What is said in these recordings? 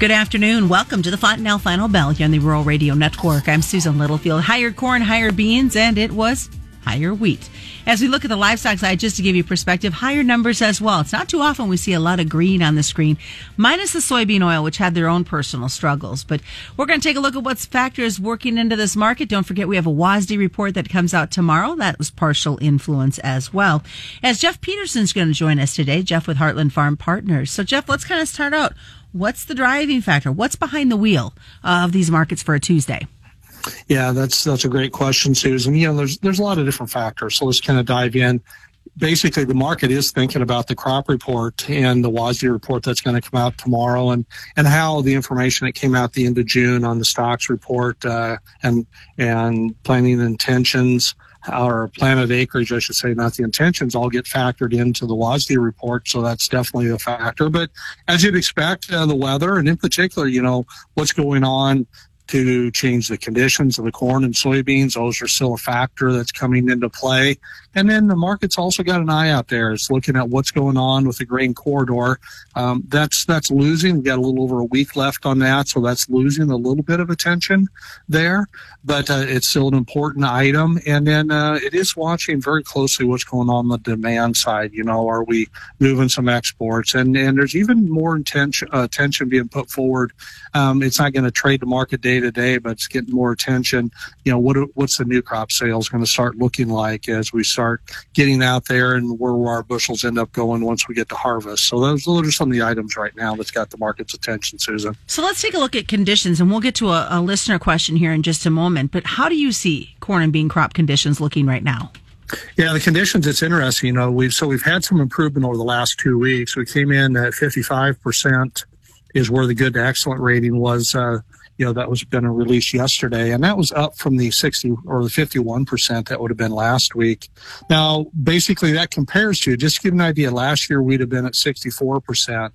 Good afternoon. Welcome to the Fontanelle Final Bell here on the Rural Radio Network. I'm Susan Littlefield. Higher corn, higher beans, and it was higher wheat. As we look at the livestock side, just to give you perspective, higher numbers as well. It's not too often we see a lot of green on the screen, minus the soybean oil, which had their own personal struggles. But we're going to take a look at what factors working into this market. Don't forget we have a WASDE report that comes out tomorrow. That was partial influence as well. As Jeff Peterson's going to join us today, Jeff with Heartland Farm Partners. So Jeff, let's kind of start out. What's the driving factor? What's behind the wheel uh, of these markets for a Tuesday? Yeah, that's that's a great question, Susan. You know, there's there's a lot of different factors. So let's kind of dive in. Basically, the market is thinking about the crop report and the WASDE report that's going to come out tomorrow, and and how the information that came out the end of June on the stocks report uh, and and planning intentions or planted acreage, I should say, not the intentions, all get factored into the WASDE report. So that's definitely a factor. But as you'd expect, uh, the weather and in particular, you know, what's going on to change the conditions of the corn and soybeans. Those are still a factor that's coming into play. And then the market's also got an eye out there. It's looking at what's going on with the grain corridor. Um, that's that's losing. We've got a little over a week left on that, so that's losing a little bit of attention there. But uh, it's still an important item. And then uh, it is watching very closely what's going on, on the demand side. You know, are we moving some exports? And and there's even more intention, uh, attention being put forward. Um, it's not going to trade the market day to day, but it's getting more attention. You know, what what's the new crop sales going to start looking like as we start start getting out there and where our bushels end up going once we get to harvest. So those, those are some of the items right now that's got the market's attention, Susan. So let's take a look at conditions, and we'll get to a, a listener question here in just a moment. But how do you see corn and bean crop conditions looking right now? Yeah, the conditions. It's interesting. You know, we've so we've had some improvement over the last two weeks. We came in at 55 percent is where the good to excellent rating was uh, you know, that was to release yesterday. And that was up from the 60 or the 51% that would have been last week. Now, basically that compares to, just to give an idea, last year we'd have been at 64%.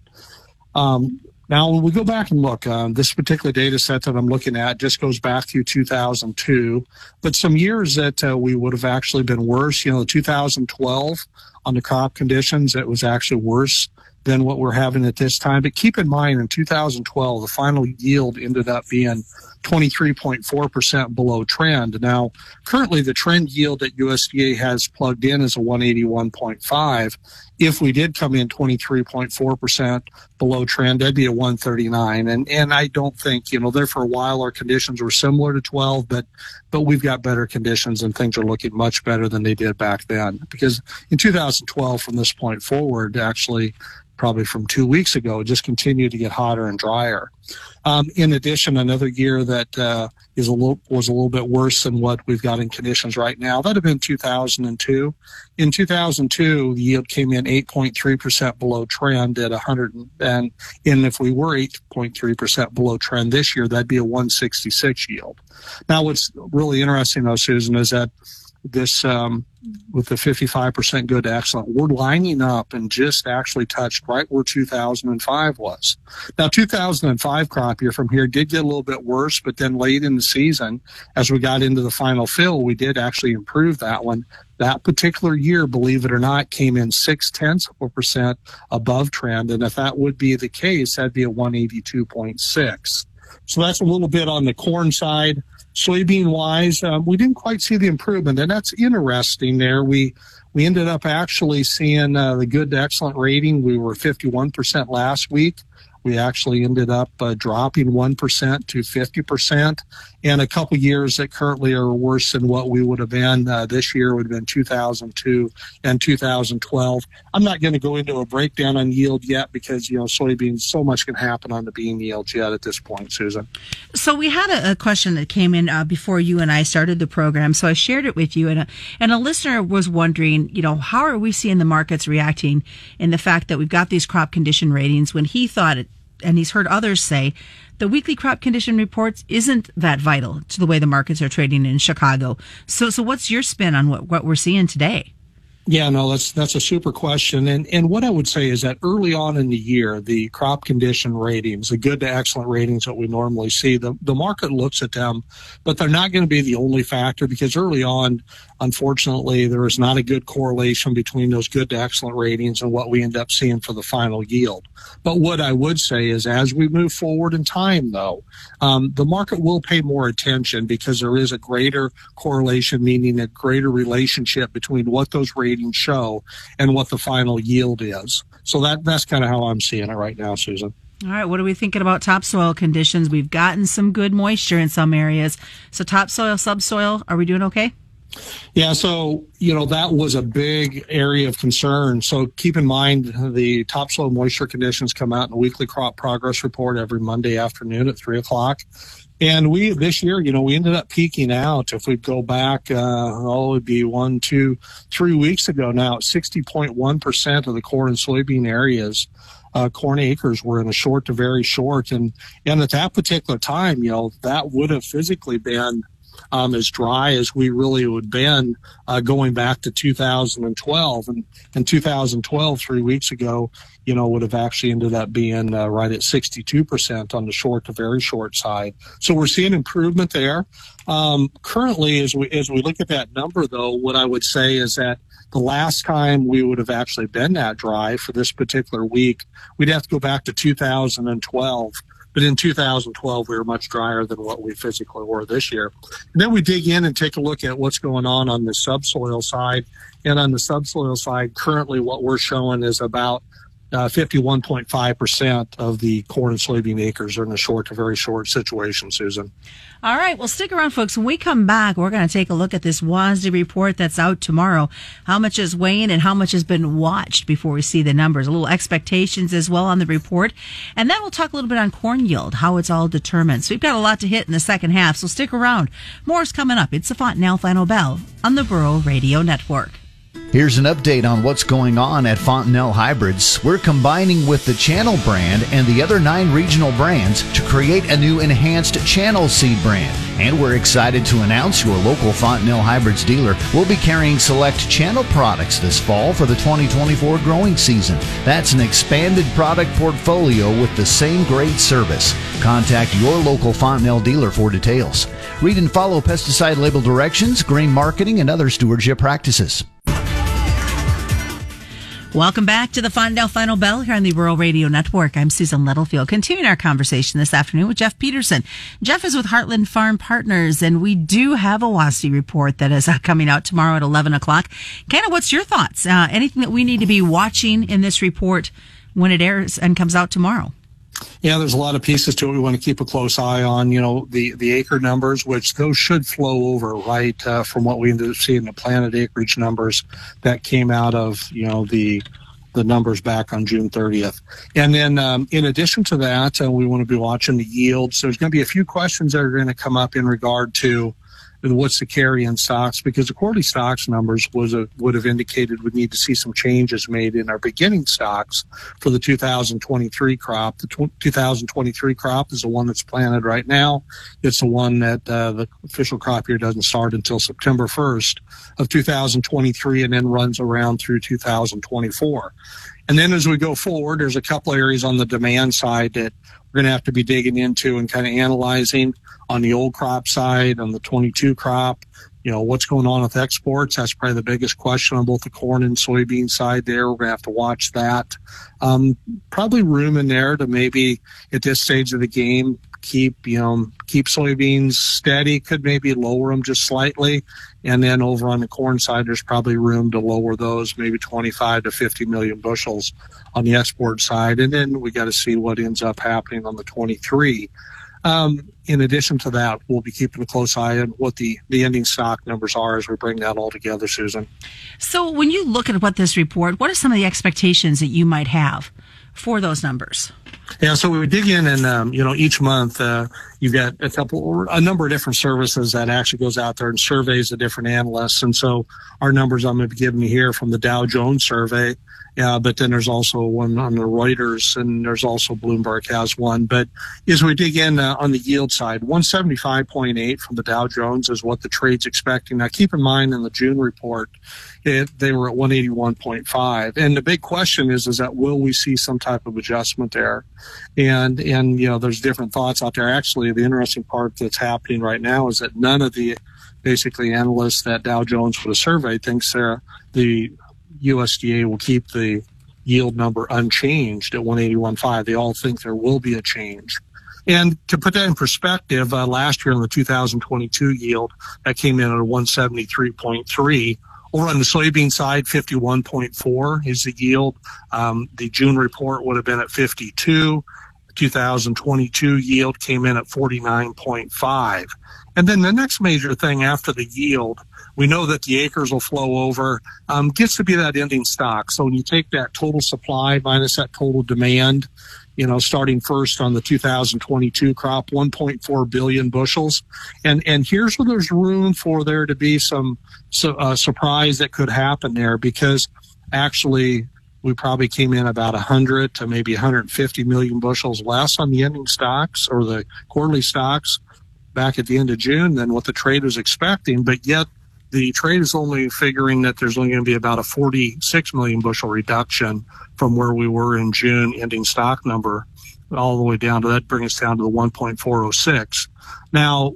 Um, now, when we go back and look, um, this particular data set that I'm looking at just goes back to 2002, but some years that uh, we would have actually been worse, you know, 2012 on the crop conditions, it was actually worse than what we're having at this time. But keep in mind, in 2012, the final yield ended up being 23.4% below trend. Now, currently the trend yield that USDA has plugged in is a 181.5. If we did come in 23.4% below trend, that'd be a 139. And, and I don't think, you know, there for a while our conditions were similar to 12, but, but we've got better conditions and things are looking much better than they did back then. Because in 2012, from this point forward, actually, probably from two weeks ago, just continued to get hotter and drier. Um, in addition, another year that uh, is a little was a little bit worse than what we've got in conditions right now. That'd have been 2002. In 2002, the yield came in 8.3 percent below trend at 100, and and if we were 8.3 percent below trend this year, that'd be a 166 yield. Now, what's really interesting though, Susan, is that this um, with the 55% good to excellent, we're lining up and just actually touched right where 2005 was. Now, 2005 crop year from here did get a little bit worse, but then late in the season, as we got into the final fill, we did actually improve that one. That particular year, believe it or not, came in six tenths of a percent above trend. And if that would be the case, that'd be a 182.6. So that's a little bit on the corn side. Soybean wise, um, we didn't quite see the improvement, and that's interesting. There, we we ended up actually seeing uh, the good to excellent rating. We were 51% last week. We actually ended up uh, dropping 1% to 50%. And a couple years that currently are worse than what we would have been uh, this year would have been 2002 and 2012. I'm not going to go into a breakdown on yield yet because, you know, soybeans, so much can happen on the bean yields yet at this point, Susan. So we had a, a question that came in uh, before you and I started the program. So I shared it with you and a, and a listener was wondering, you know, how are we seeing the markets reacting in the fact that we've got these crop condition ratings when he thought it and he's heard others say the weekly crop condition reports isn't that vital to the way the markets are trading in Chicago. So, so what's your spin on what, what we're seeing today? Yeah, no, that's that's a super question. And and what I would say is that early on in the year, the crop condition ratings, the good to excellent ratings that we normally see, the, the market looks at them, but they're not going to be the only factor because early on, unfortunately, there is not a good correlation between those good to excellent ratings and what we end up seeing for the final yield. But what I would say is as we move forward in time, though, um, the market will pay more attention because there is a greater correlation, meaning a greater relationship between what those ratings show and what the final yield is. So that that's kind of how I'm seeing it right now, Susan. All right, what are we thinking about topsoil conditions? We've gotten some good moisture in some areas. So topsoil, subsoil, are we doing okay? Yeah, so you know that was a big area of concern. So keep in mind the topsoil moisture conditions come out in the weekly crop progress report every Monday afternoon at three o'clock. And we this year, you know, we ended up peaking out. If we go back, uh, oh, it would be one, two, three weeks ago now, sixty point one percent of the corn and soybean areas, uh, corn acres were in a short to very short, and and at that particular time, you know, that would have physically been um, as dry as we really would been uh, going back to 2012. And in 2012, three weeks ago, you know, would have actually ended up being uh, right at 62% on the short to very short side. So we're seeing improvement there. Um, currently, as we as we look at that number, though, what I would say is that the last time we would have actually been that dry for this particular week, we'd have to go back to 2012 but in 2012, we were much drier than what we physically were this year. And then we dig in and take a look at what's going on on the subsoil side. And on the subsoil side, currently what we're showing is about uh, 51.5% of the corn and soybean acres are in a short to very short situation, Susan. All right. Well, stick around, folks. When we come back, we're going to take a look at this WASDE report that's out tomorrow. How much is weighing and how much has been watched before we see the numbers. A little expectations as well on the report. And then we'll talk a little bit on corn yield, how it's all determined. So we've got a lot to hit in the second half. So stick around. More is coming up. It's the Fontanelle Final Bell on the Rural Radio Network. Here's an update on what's going on at Fontanelle Hybrids. We're combining with the Channel brand and the other nine regional brands to create a new enhanced Channel seed brand. And we're excited to announce your local Fontanelle Hybrids dealer will be carrying select Channel products this fall for the 2024 growing season. That's an expanded product portfolio with the same great service. Contact your local Fontanelle dealer for details. Read and follow pesticide label directions, grain marketing, and other stewardship practices. Welcome back to the Fontanelle Final Bell here on the Rural Radio Network. I'm Susan Littlefield, continuing our conversation this afternoon with Jeff Peterson. Jeff is with Heartland Farm Partners, and we do have a WASDE report that is uh, coming out tomorrow at 11 o'clock. Of what's your thoughts? Uh, anything that we need to be watching in this report when it airs and comes out tomorrow? Yeah, there's a lot of pieces to it. We want to keep a close eye on, you know, the, the acre numbers, which those should flow over, right, uh, from what we ended up seeing the planted acreage numbers that came out of, you know, the the numbers back on June 30th. And then, um, in addition to that, uh, we want to be watching the yields. So there's going to be a few questions that are going to come up in regard to what's the carry in stocks because the quarterly stocks numbers was a, would have indicated we need to see some changes made in our beginning stocks for the 2023 crop. The tw- 2023 crop is the one that's planted right now. It's the one that uh, the official crop year doesn't start until September 1st of 2023 and then runs around through 2024. And then as we go forward, there's a couple areas on the demand side that we're going to have to be digging into and kind of analyzing on the old crop side, on the 22 crop. You know, what's going on with exports? That's probably the biggest question on both the corn and soybean side there. We're going to have to watch that. Um, probably room in there to maybe at this stage of the game keep you know keep soybeans steady could maybe lower them just slightly and then over on the corn side there's probably room to lower those maybe 25 to 50 million bushels on the export side and then we got to see what ends up happening on the 23 um, in addition to that, we'll be keeping a close eye on what the, the ending stock numbers are as we bring that all together, Susan. So, when you look at what this report, what are some of the expectations that you might have for those numbers? Yeah, so we would dig in and, um, you know, each month, uh, you've got a couple, a number of different services that actually goes out there and surveys the different analysts. And so our numbers I'm going to be giving you here from the Dow Jones survey. Yeah, but then there's also one on the Reuters, and there's also Bloomberg has one. But as we dig in uh, on the yield side, 175.8 from the Dow Jones is what the trade's expecting. Now, keep in mind in the June report, it, they were at 181.5, and the big question is, is that will we see some type of adjustment there? And and you know, there's different thoughts out there. Actually, the interesting part that's happening right now is that none of the basically analysts that Dow Jones for the survey thinks they're the USDA will keep the yield number unchanged at 181.5. They all think there will be a change. And to put that in perspective, uh, last year on the 2022 yield, that came in at 173.3. Over on the soybean side, 51.4 is the yield. Um, the June report would have been at 52. 2022 yield came in at 49.5. And then the next major thing after the yield we know that the acres will flow over. Um, gets to be that ending stock. So when you take that total supply minus that total demand, you know, starting first on the 2022 crop, 1.4 billion bushels, and and here's where there's room for there to be some so, uh, surprise that could happen there because actually we probably came in about 100 to maybe 150 million bushels less on the ending stocks or the quarterly stocks back at the end of June than what the trade was expecting, but yet the trade is only figuring that there's only going to be about a 46 million bushel reduction from where we were in June ending stock number all the way down to that bring us down to the 1.406. Now,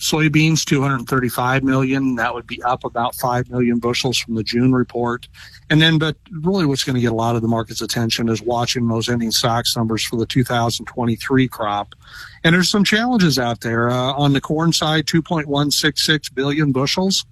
soybeans 235 million that would be up about 5 million bushels from the June report. And then but really what's going to get a lot of the market's attention is watching those ending stocks numbers for the 2023 crop. And there's some challenges out there. Uh, on the corn side, 2.166 billion bushels.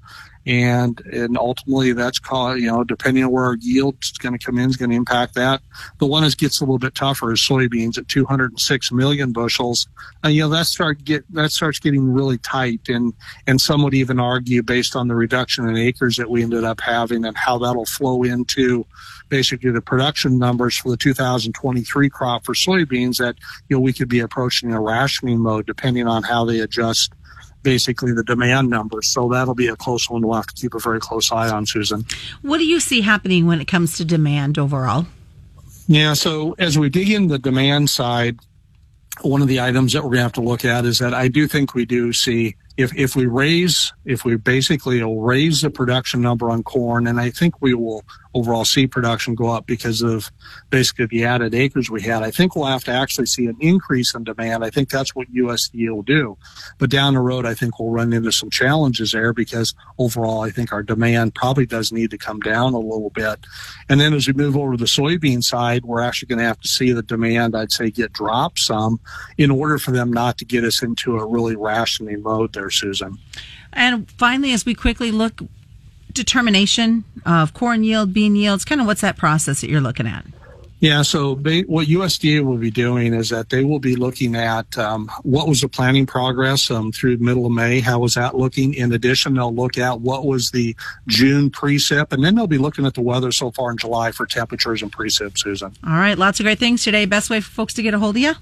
And, and ultimately that's called, you know, depending on where our yield's going to come in is going to impact that. The one that gets a little bit tougher is soybeans at 206 million bushels. And, you know, that start get, that starts getting really tight. And, and some would even argue based on the reduction in acres that we ended up having and how that'll flow into basically the production numbers for the 2023 crop for soybeans that, you know, we could be approaching a rationing mode depending on how they adjust basically the demand numbers. So that'll be a close one we'll have to keep a very close eye on, Susan. What do you see happening when it comes to demand overall? Yeah, so as we dig in the demand side, one of the items that we're going to have to look at is that I do think we do see if if we raise if we basically will raise the production number on corn, and I think we will overall see production go up because of basically the added acres we had. I think we'll have to actually see an increase in demand. I think that's what USDA will do. But down the road, I think we'll run into some challenges there because overall, I think our demand probably does need to come down a little bit. And then as we move over to the soybean side, we're actually going to have to see the demand, I'd say, get dropped some in order for them not to get us into a really rationing mode there, Susan. And finally, as we quickly look determination of corn yield, bean yields? Kind of what's that process that you're looking at? Yeah, so they, what USDA will be doing is that they will be looking at um, what was the planting progress um, through middle of May. How was that looking? In addition, they'll look at what was the June precip, and then they'll be looking at the weather so far in July for temperatures and precip. Susan. All right, lots of great things today. Best way for folks to get a hold of you.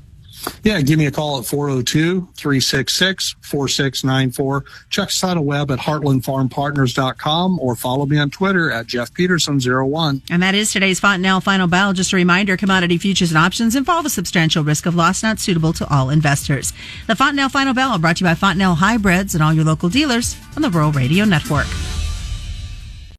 Yeah, give me a call at 402 366 4694. Check us out on web at heartlandfarmpartners.com or follow me on Twitter at Jeff Peterson01. And that is today's Fontanelle Final Bell. Just a reminder commodity futures and options involve a substantial risk of loss not suitable to all investors. The Fontanelle Final Bell brought to you by Fontanelle Hybrids and all your local dealers on the Rural Radio Network.